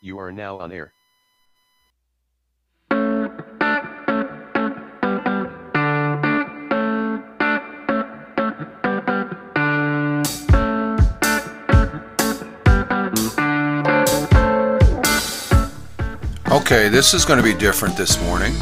You are now on air. Okay, this is going to be different this morning.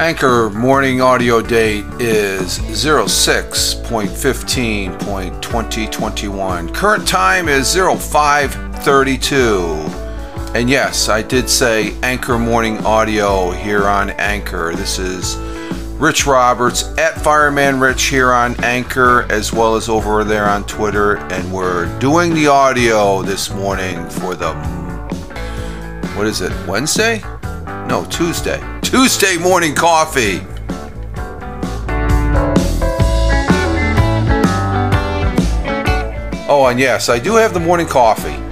Anchor morning audio date is 06.15.2021. Current time is 0532. And yes, I did say Anchor morning audio here on Anchor. This is Rich Roberts at Fireman Rich here on Anchor as well as over there on Twitter. And we're doing the audio this morning for the, what is it, Wednesday? No, Tuesday. Tuesday morning coffee. Oh, and yes, I do have the morning coffee.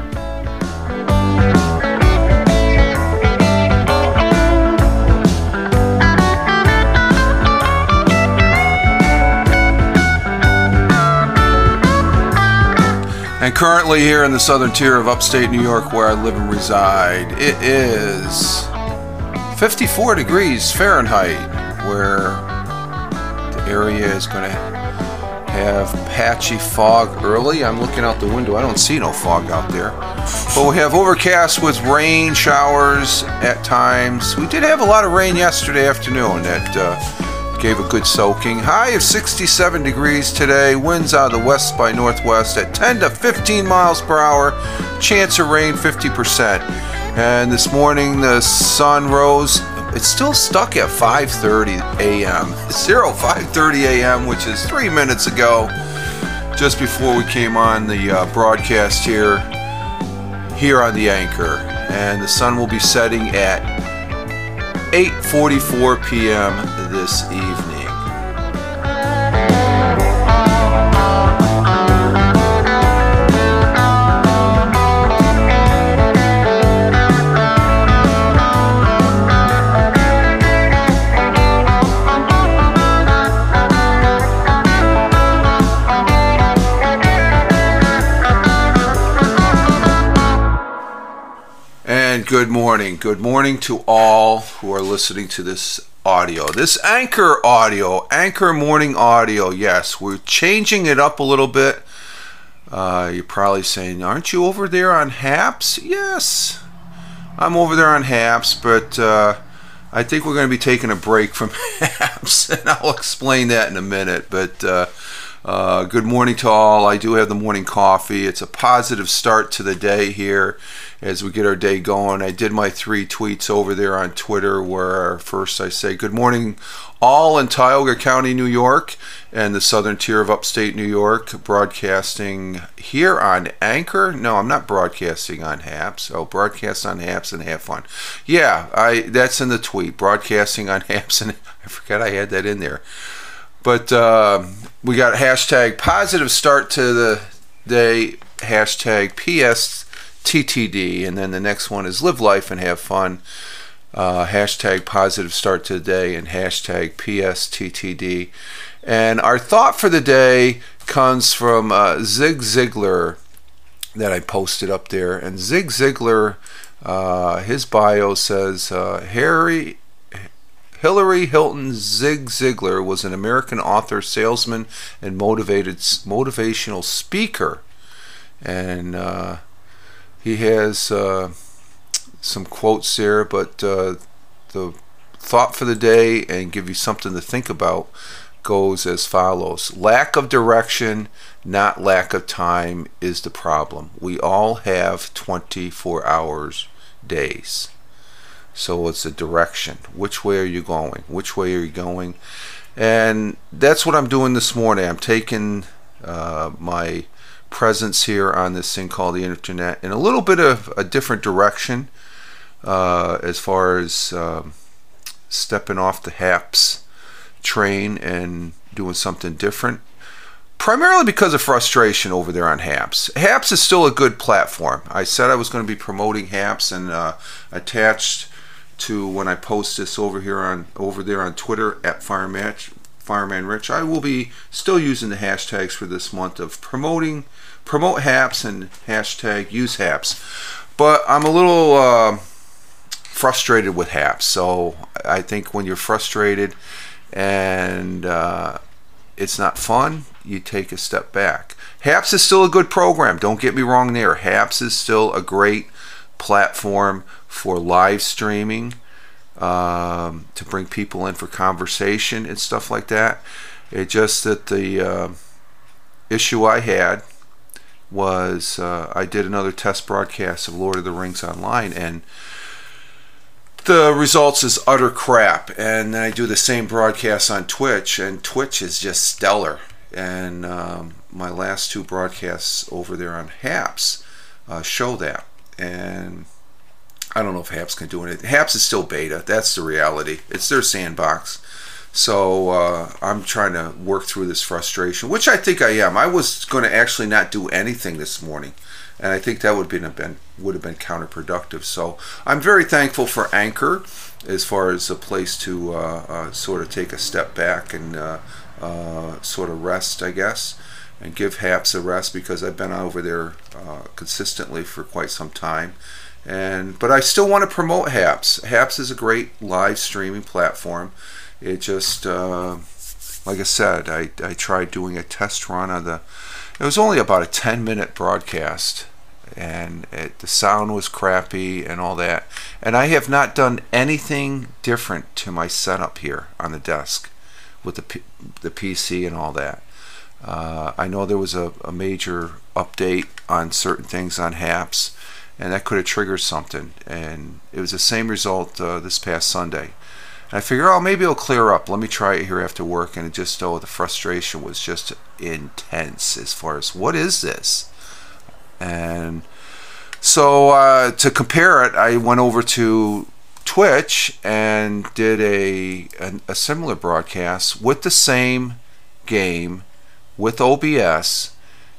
And currently here in the southern tier of upstate New York where I live and reside, it is 54 degrees Fahrenheit where the area is going to have patchy fog early. I'm looking out the window. I don't see no fog out there. But we have overcast with rain showers at times. We did have a lot of rain yesterday afternoon that uh, gave a good soaking. High of 67 degrees today. Winds out of the west by northwest at 10 to 15 miles per hour. Chance of rain 50%. And this morning the sun rose. It's still stuck at 5:30 a.m. 05:30 a.m., which is three minutes ago, just before we came on the uh, broadcast here, here on the anchor. And the sun will be setting at 8:44 p.m. this evening. And good morning. Good morning to all who are listening to this audio. This Anchor audio, Anchor morning audio. Yes, we're changing it up a little bit. Uh, you're probably saying, aren't you over there on Haps? Yes, I'm over there on Haps, but uh, I think we're going to be taking a break from Haps, and I'll explain that in a minute. But uh, uh, good morning to all. I do have the morning coffee. It's a positive start to the day here as we get our day going. I did my three tweets over there on Twitter where first I say, Good morning, all in Tioga County, New York, and the southern tier of upstate New York, broadcasting here on Anchor. No, I'm not broadcasting on Haps. Oh, broadcast on Haps and have fun. Yeah, I that's in the tweet. Broadcasting on Haps and I forgot I had that in there. But uh, we got hashtag positive start to the day, hashtag PS TTD, and then the next one is live life and have fun. Uh, hashtag positive start to the day and hashtag PSTTD. And our thought for the day comes from uh, Zig Ziglar that I posted up there. And Zig Ziglar, uh, his bio says uh, Harry. Hilary Hinton Zig Ziglar was an American author, salesman, and motivated motivational speaker. And uh, he has uh, some quotes there, but uh, the thought for the day and give you something to think about goes as follows Lack of direction, not lack of time, is the problem. We all have 24 hours days. So it's a direction. Which way are you going? Which way are you going? And that's what I'm doing this morning. I'm taking uh, my presence here on this thing called the internet in a little bit of a different direction uh, as far as um, stepping off the HAPS train and doing something different. Primarily because of frustration over there on Haps. Haps is still a good platform. I said I was going to be promoting Haps and uh, attached to when I post this over here on over there on Twitter at Fireman Fireman Rich. I will be still using the hashtags for this month of promoting promote Haps and hashtag use Haps. But I'm a little uh, frustrated with Haps. So I think when you're frustrated and uh, it's not fun, you take a step back. Haps is still a good program. Don't get me wrong there. Haps is still a great platform for live streaming um, to bring people in for conversation and stuff like that. It just that the uh, issue I had was uh, I did another test broadcast of Lord of the Rings online and the results is utter crap. And then i do the same broadcast on twitch and twitch is just stellar. And um, my last two broadcasts over there on haps uh, show that. And i don't know if haps can do it haps is still beta that's the reality it's their sandbox so uh, i'm trying to work through this frustration which i think i am i was going to actually not do anything this morning and I think that would have been would have been counterproductive. So I'm very thankful for Anchor as far as a place to uh, uh, sort of take a step back and uh, uh sort of rest, I guess, and give Haps a rest because I've been over there uh, consistently for quite some time. And but I still want to promote Haps. Haps is a great live streaming platform. It just uh, like I said, I, I tried doing a test run on the. It was only about a 10 minute broadcast and it, the sound was crappy and all that. And I have not done anything different to my setup here on the desk with the P the PC and all that. Uh, I know there was a, a, major update on certain things on HAPS, and that could have triggered something. And it was the same result uh, this past Sunday. And I figure, oh, maybe it'll clear up. Let me try it here after work. And it just, oh, the frustration was just intense as far as what is this? And so uh, to compare it, I went over to Twitch and did a, a, a similar broadcast with the same game with OBS,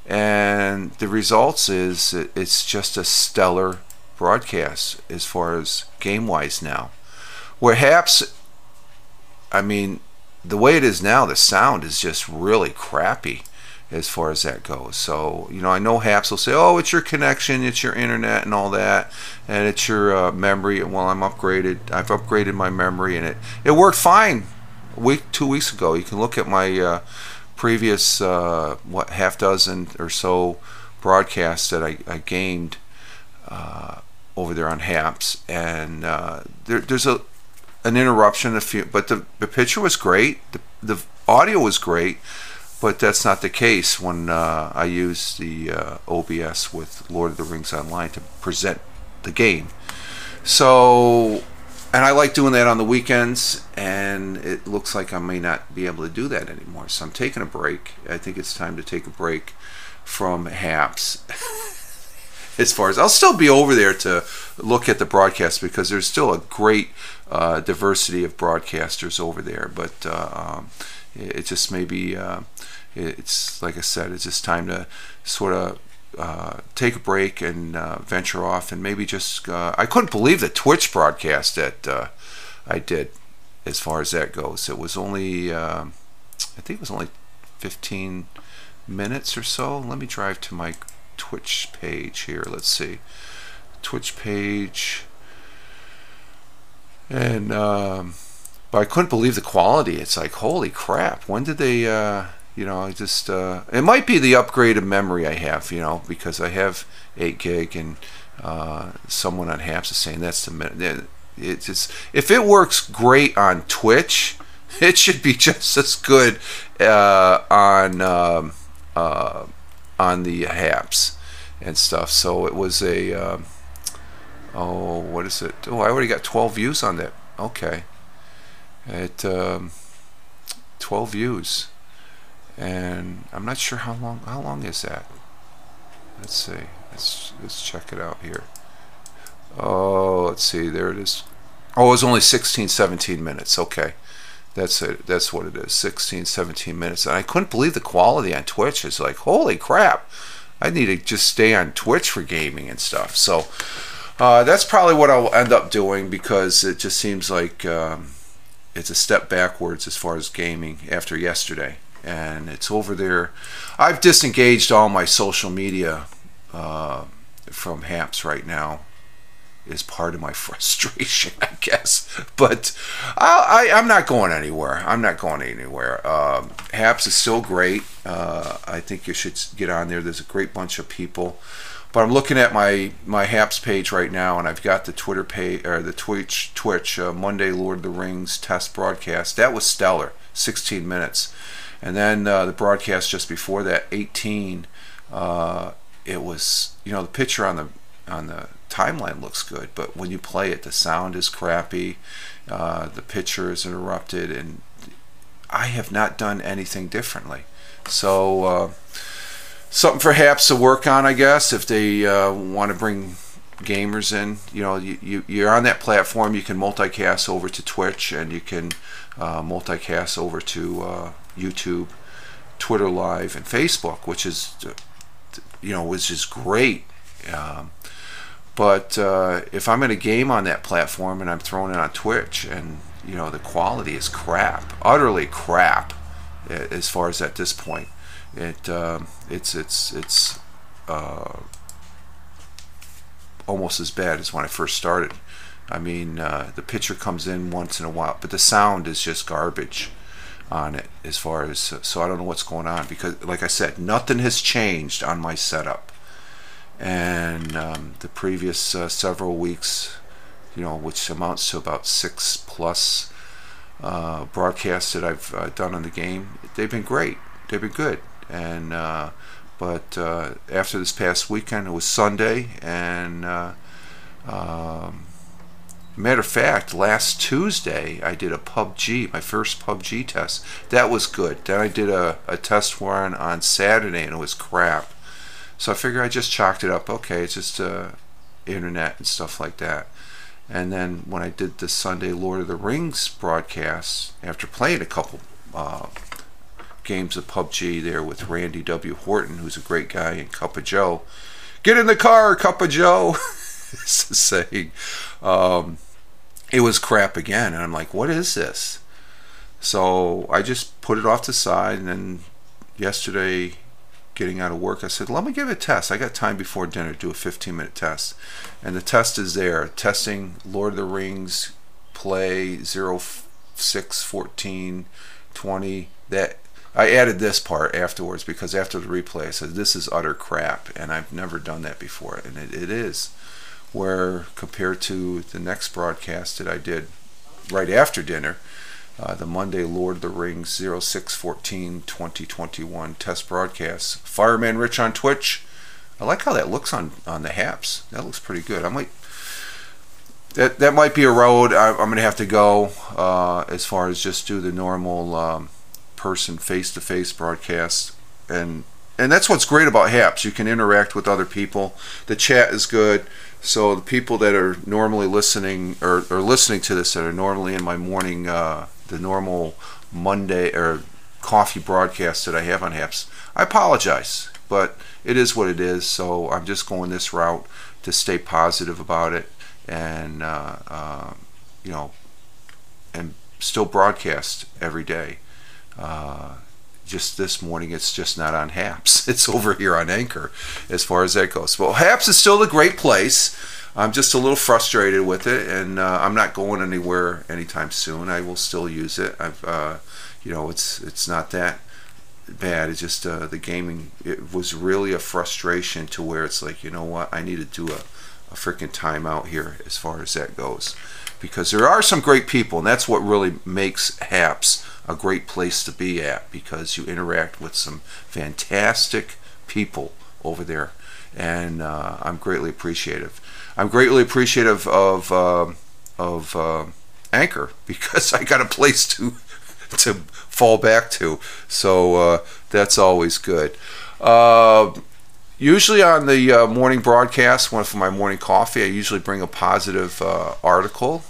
and the results is it's just a stellar broadcast as far as game wise now. Perhaps, I mean, the way it is now, the sound is just really crappy as far as that goes. So, you know, I know HAPS will say, oh, it's your connection, it's your internet and all that, and it's your uh, memory. And well, I'm upgraded. I've upgraded my memory, and it, it worked fine a week, two weeks ago. You can look at my uh, previous, uh, what, half dozen or so broadcasts that I, I gamed uh, over there on HAPS. And uh, there, there's a an interruption, a few, but the, the picture was great. The, the audio was great but that's not the case when uh, I use the uh, OBS with Lord of the Rings Online to present the game. So, and I like doing that on the weekends, and it looks like I may not be able to do that anymore. So I'm taking a break. I think it's time to take a break from HAPS. as far as I'll still be over there to look at the broadcast because there's still a great uh, diversity of broadcasters over there, but uh, um, it just maybe uh, it's like I said, it's just time to sort of uh, take a break and uh, venture off and maybe just. Uh, I couldn't believe the Twitch broadcast that uh, I did, as far as that goes. It was only, um, I think it was only 15 minutes or so. Let me drive to my Twitch page here. Let's see, Twitch page, and. Um, but I couldn't believe the quality. It's like, holy crap! When did they? You know, I just uh, it might be the upgraded memory I have. You know, because I have eight gig, and uh, someone on Haps is saying that's the it's just if it works great on Twitch, it should be just as good uh, on um, uh, on the Haps and stuff. So it was a um, oh, what is it? Oh, I already got 12 views on that. Okay at um, 12 views and I'm not sure how long how long is that let's see let's let's check it out here oh let's see there it is oh it was only 16 17 minutes okay That's it. That's what it is. 16, 17 minutes. And I couldn't believe the quality on Twitch. It's like, holy crap. I need to just stay on Twitch for gaming and stuff. So uh, that's probably what I'll end up doing because it just seems like um, it's a step backwards as far as gaming after yesterday. And it's over there. I've disengaged all my social media uh, from Haps right now is part of my frustration, I guess. But I, am not going anywhere. I'm not going anywhere. Um, Haps is still great. Uh, I think you should get on there. There's a great bunch of people. But I'm looking at my my Haps page right now, and I've got the Twitter page or the Twitch Twitch uh, Monday Lord of the Rings test broadcast. That was stellar, 16 minutes, and then uh, the broadcast just before that, 18. Uh, it was you know the picture on the on the timeline looks good, but when you play it, the sound is crappy, uh, the picture is interrupted, and I have not done anything differently. So uh, something for Haps to work on, I guess, if they uh, want to bring gamers in. You know, you, you you're on that platform. You can multicast over to Twitch, and you can uh, multicast over to YouTube, Twitter Live, and Facebook, which is you know which is great. Um, but uh, if I'm in a game on that platform and I'm throwing it on Twitch, and you know the quality is crap, utterly crap, as far as at this point, it um, it's it's it's uh, almost as bad as when I first started. I mean, uh, the picture comes in once in a while, but the sound is just garbage on it as far as so I don't know what's going on because like I said nothing has changed on my setup and um, the previous uh, several weeks, you know, which amounts to about six plus uh, broadcasts that I've uh, done on the game, they've been great. They've been good. And uh, but uh, after this past weekend, it was Sunday, and uh, um, matter of fact, last Tuesday I did a PUBG, my first PUBG test. That was good. Then I did a, a test run on Saturday, and it was crap so I figure I just chalked it up. Okay, it's just uh, internet and stuff like that. And then when I did the Sunday Lord of the Rings broadcast, after playing a couple uh, games of PUBG there with Randy W. Horton, who's a great guy, and Cup of Joe, get in the car, Cup of Joe, saying, um, it was crap again. And I'm like, what is this? So I just put it off to side, and then yesterday getting out of work, I said, let me give it a test. I got time before dinner to do a 15 minute test. And the test is there testing Lord of the Rings play 0, 6, 14, 20. That I added this part afterwards because after the replay I said, this is utter crap. And I've never done that before. And it, it is. Where compared to the next broadcast that I did right after dinner, uh, the Monday Lord of the Rings 0614 2021 test broadcast. Fireman Rich on Twitch. I like how that looks on, on the Haps. That looks pretty good. I might that that might be a road I, am going to have to go uh, as far as just do the normal um, person face-to-face broadcast and and that's what's great about Haps. You can interact with other people. The chat is good. So the people that are normally listening or, or listening to this that are normally in my morning uh, the normal Monday or coffee broadcast that I have on Haps. I apologize, but it is what it is. So I'm just going this route to stay positive about it and, uh, uh, you know, and still broadcast every day. Uh, just this morning, it's just not on Haps. It's over here on Anchor as far as that goes. Well, Haps is still a great place. I'm just a little frustrated with it, and uh, I'm not going anywhere anytime soon. I will still use it. I've, uh, you know, it's it's not that bad. It's just uh, the gaming. It was really a frustration to where it's like, you know what, I need to do a, a freaking timeout here as far as that goes, because there are some great people, and that's what really makes Haps a great place to be at, because you interact with some fantastic people over there, and uh, I'm greatly appreciative. I'm greatly appreciative of uh, of uh, Anchor because I got a place to to fall back to. So uh, that's always good. Uh, usually on the uh, morning broadcast, one for my morning coffee, I usually bring a positive uh, article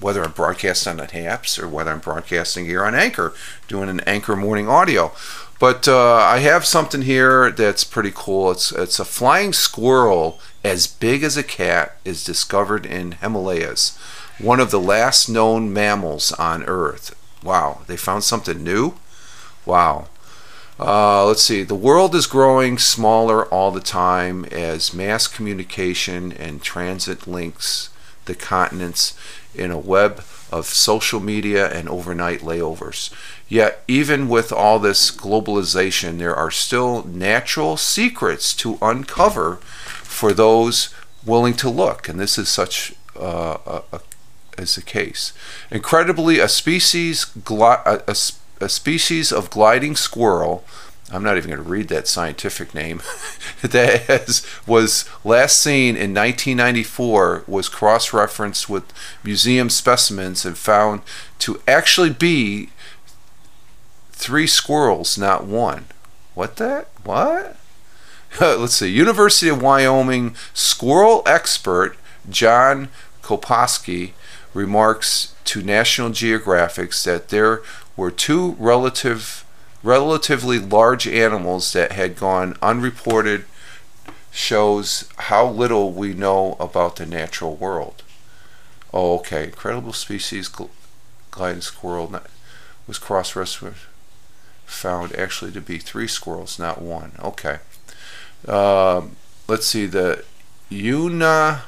whether I'm broadcasting on HAPS or whether I'm broadcasting here on Anchor, doing an Anchor morning audio. But uh, I have something here that's pretty cool. It's it's a flying squirrel as big as a cat is discovered in Himalayas, one of the last known mammals on Earth. Wow, they found something new. Wow. Uh, let's see. The world is growing smaller all the time as mass communication and transit links the continents in a web of social media and overnight layovers. Yet, even with all this globalization, there are still natural secrets to uncover for those willing to look, and this is such uh, a, a, is the case. Incredibly, a species a, a species of gliding squirrel I'm not even going to read that scientific name, that has, was last seen in 1994, was cross referenced with museum specimens and found to actually be three squirrels, not one. What that? What? Let's see. University of Wyoming squirrel expert John Koprowski remarks to National Geographic that there were two relative relatively large animals that had gone unreported shows how little we know about the natural world. Oh, okay. Incredible species gliding squirrel was cross referenced found actually to be three squirrels, not one. Okay. Um, let's see. The Yunnan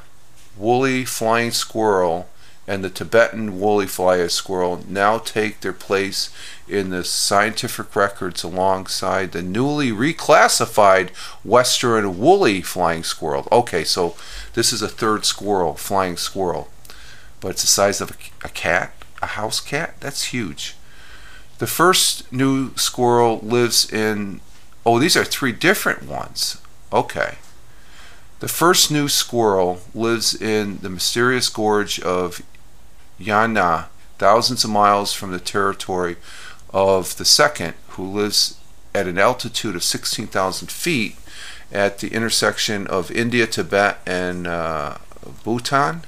woolly flying squirrel and the Tibetan woolly flying squirrel now take their place in the scientific records alongside the newly reclassified western woolly flying squirrel. Okay, so this is a third squirrel, flying squirrel, but it's the size of a, a cat, a house cat. That's huge. The first new squirrel lives in. Oh, these are three different ones. Okay. The first new squirrel lives in the mysterious gorge of Yunnan, thousands of miles from the territory of the second, who lives at an altitude of 16,000 feet at the intersection of India, Tibet, and uh, Bhutan.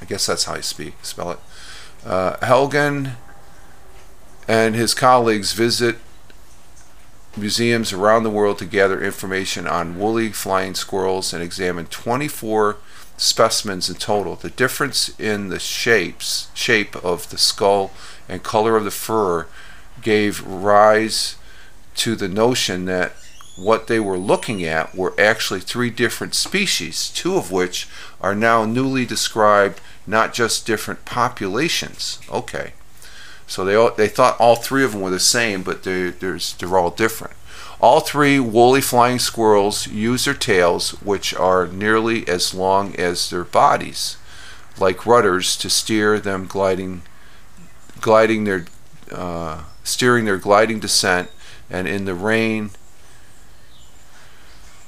I guess that's how you speak, spell it. Uh, Helgen and his colleagues visit museums around the world to gather information on woolly flying squirrels and examine 24 specimens in total. The difference in the shapes, shape of the skull and color of the fur gave rise to the notion that what they were looking at were actually three different species, two of which are now newly described, not just different populations. Okay. So they, all, they thought all three of them were the same, but they're they're all different. All three woolly flying squirrels use their tails, which are nearly as long as their bodies, like rudders to steer them gliding, gliding their, uh, steering their gliding descent, and in the rain,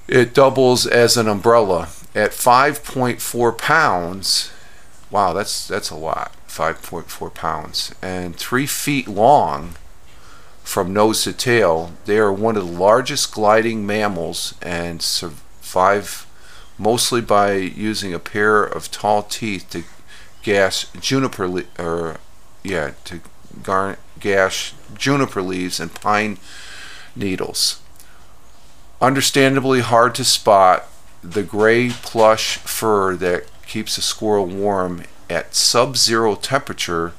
it doubles as an umbrella at 5.4 pounds. Wow, that's that's a lot. 5.4 pounds and three feet long from nose to tail. They are one of the largest gliding mammals and survive mostly by using a pair of tall teeth to gas juniper le- or yeah to gar- gash juniper leaves and pine needles. Understandably hard to spot, the gray plush fur that keeps a squirrel warm at sub-zero temperature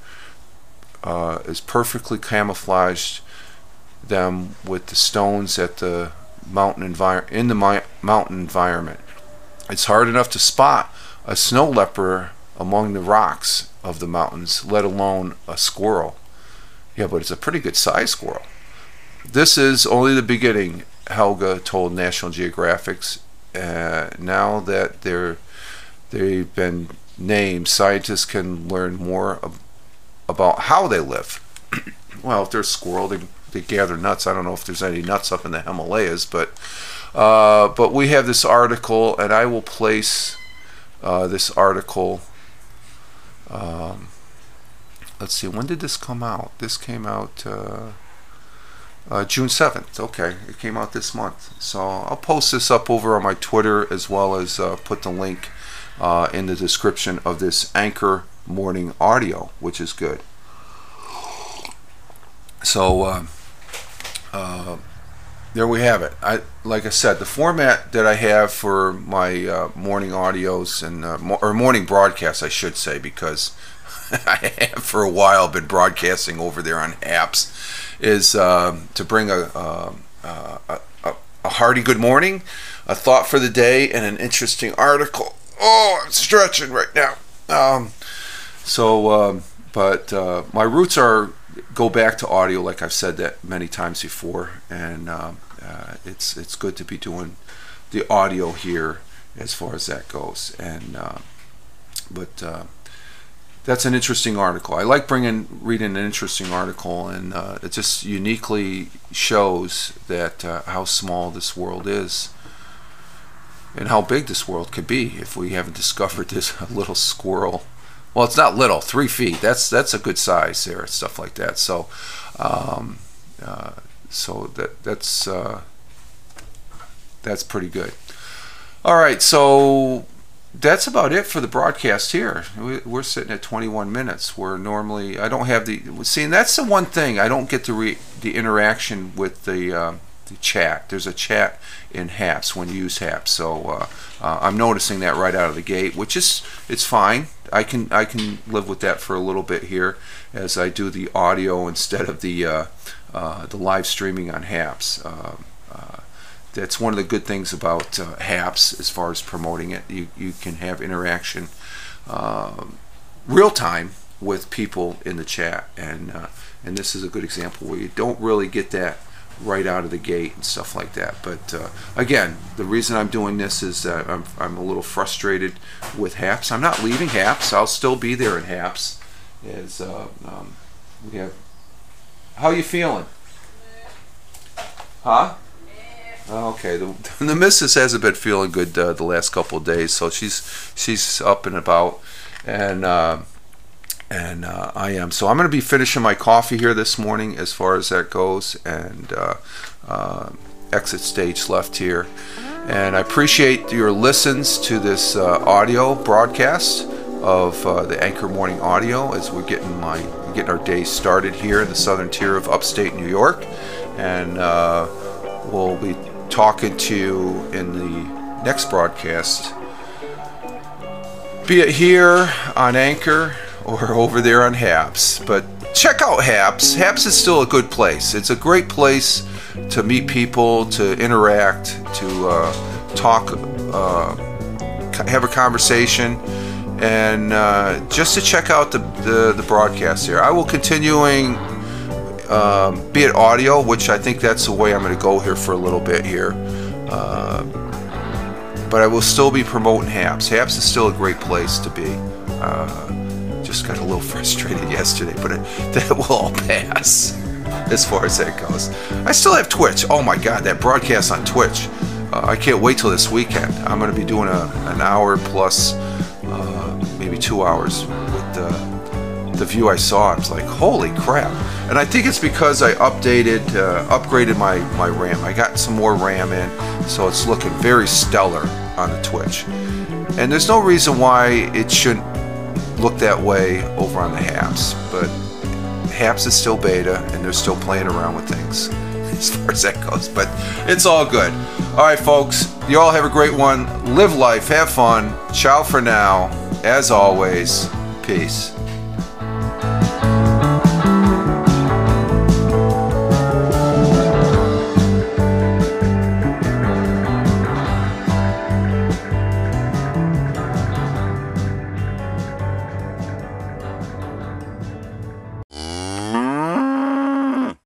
uh, is perfectly camouflaged them with the stones at the mountain envir- in the mi- mountain environment. It's hard enough to spot a snow leopard among the rocks of the mountains, let alone a squirrel. Yeah, but it's a pretty good sized squirrel. This is only the beginning, Helgen told National Geographics. Uh, now that they're they've been named, scientists can learn more ab- about how they live. well, if they're squirrel, they they gather nuts. I don't know if there's any nuts up in the Himalayas, but uh, but we have this article, and I will place uh, this article. Um, let's see, when did this come out? This came out uh, uh June 7th. Okay, it came out this month. So I'll post this up over on my Twitter as well as uh, put the link uh, in the description of this Anchor morning audio, which is good. So uh, there we have it. I like I said, the format that I have for my uh, morning audios and uh, mo- or morning broadcasts, I should say, because I have for a while been broadcasting over there on Haps, is uh, to bring a, um, uh, a, a a hearty good morning, a thought for the day, and an interesting article. Oh, I'm stretching right now. Um, so, um, but uh, my roots are go back to audio, like I've said that many times before, and um, uh, it's it's good to be doing the audio here as far as that goes. And uh, but uh, that's an interesting article. I like bringing reading an interesting article, and uh, it just uniquely shows that uh, how small this world is. And how big this world could be if we haven't discovered this little squirrel well, it's not little, three feet. That's that's a good size there, stuff like that. So, um, uh, so that that's uh, that's pretty good. All right, so that's about it for the broadcast here. We're sitting at 21 minutes. Where normally I don't have the see, and that's the one thing I don't get the re, the interaction with the uh, the chat. There's a chat in Haps when you use Haps, so uh, uh, I'm noticing that right out of the gate, which is it's fine. I can I can live with that for a little bit here as I do the audio instead of the uh, uh, the live streaming on Haps. Uh, uh, that's one of the good things about uh, Haps as far as promoting it. You you can have interaction um, real time with people in the chat, and and this is a good example where you don't really get that right out of the gate and stuff like that. But uh, again, the reason I'm doing this is I'm, I'm a little frustrated with HAPS. I'm not leaving HAPS. I'll still be there in HAPS. As uh, um, we have, how you feeling? Huh? Okay, the, the missus hasn't been feeling good uh, the last couple of days, so she's she's up and about, and uh, and uh, I am. So I'm going to be finishing my coffee here this morning as far as that goes, and uh, uh, exit stage left here. And I appreciate your listens to this uh, audio broadcast of uh, the Anchor Morning Audio as we're getting my getting our day started here in the southern tier of upstate New York, and uh, we'll be talking to you in the next broadcast. Be it here on Anchor or over there on Haps. But check out Haps. Haps is still a good place. It's a great place to meet people, to interact, to uh, talk, uh, have a conversation, and uh, just to check out the, the, the broadcast here. I will continuing, um, be it audio, which I think that's the way I'm going to go here for a little bit here. Uh, but I will still be promoting Haps. Haps is still a great place to be. Uh, just got a little frustrated yesterday, but it, that will all pass as far as that goes. I still have Twitch. Oh my God, that broadcast on Twitch. Uh, I can't wait till this weekend. I'm going to be doing a, an hour plus, uh, maybe two hours with the, the view I saw. I was like, holy crap. And I think it's because I updated, uh, upgraded my, my RAM. I got some more RAM in, so it's looking very stellar on the Twitch. And there's no reason why it shouldn't look that way over on the Haps, but Haps is still beta and they're still playing around with things as far as that goes. But it's all good. All right, folks, you all have a great one. Live life, have fun. Ciao for now. As always, peace.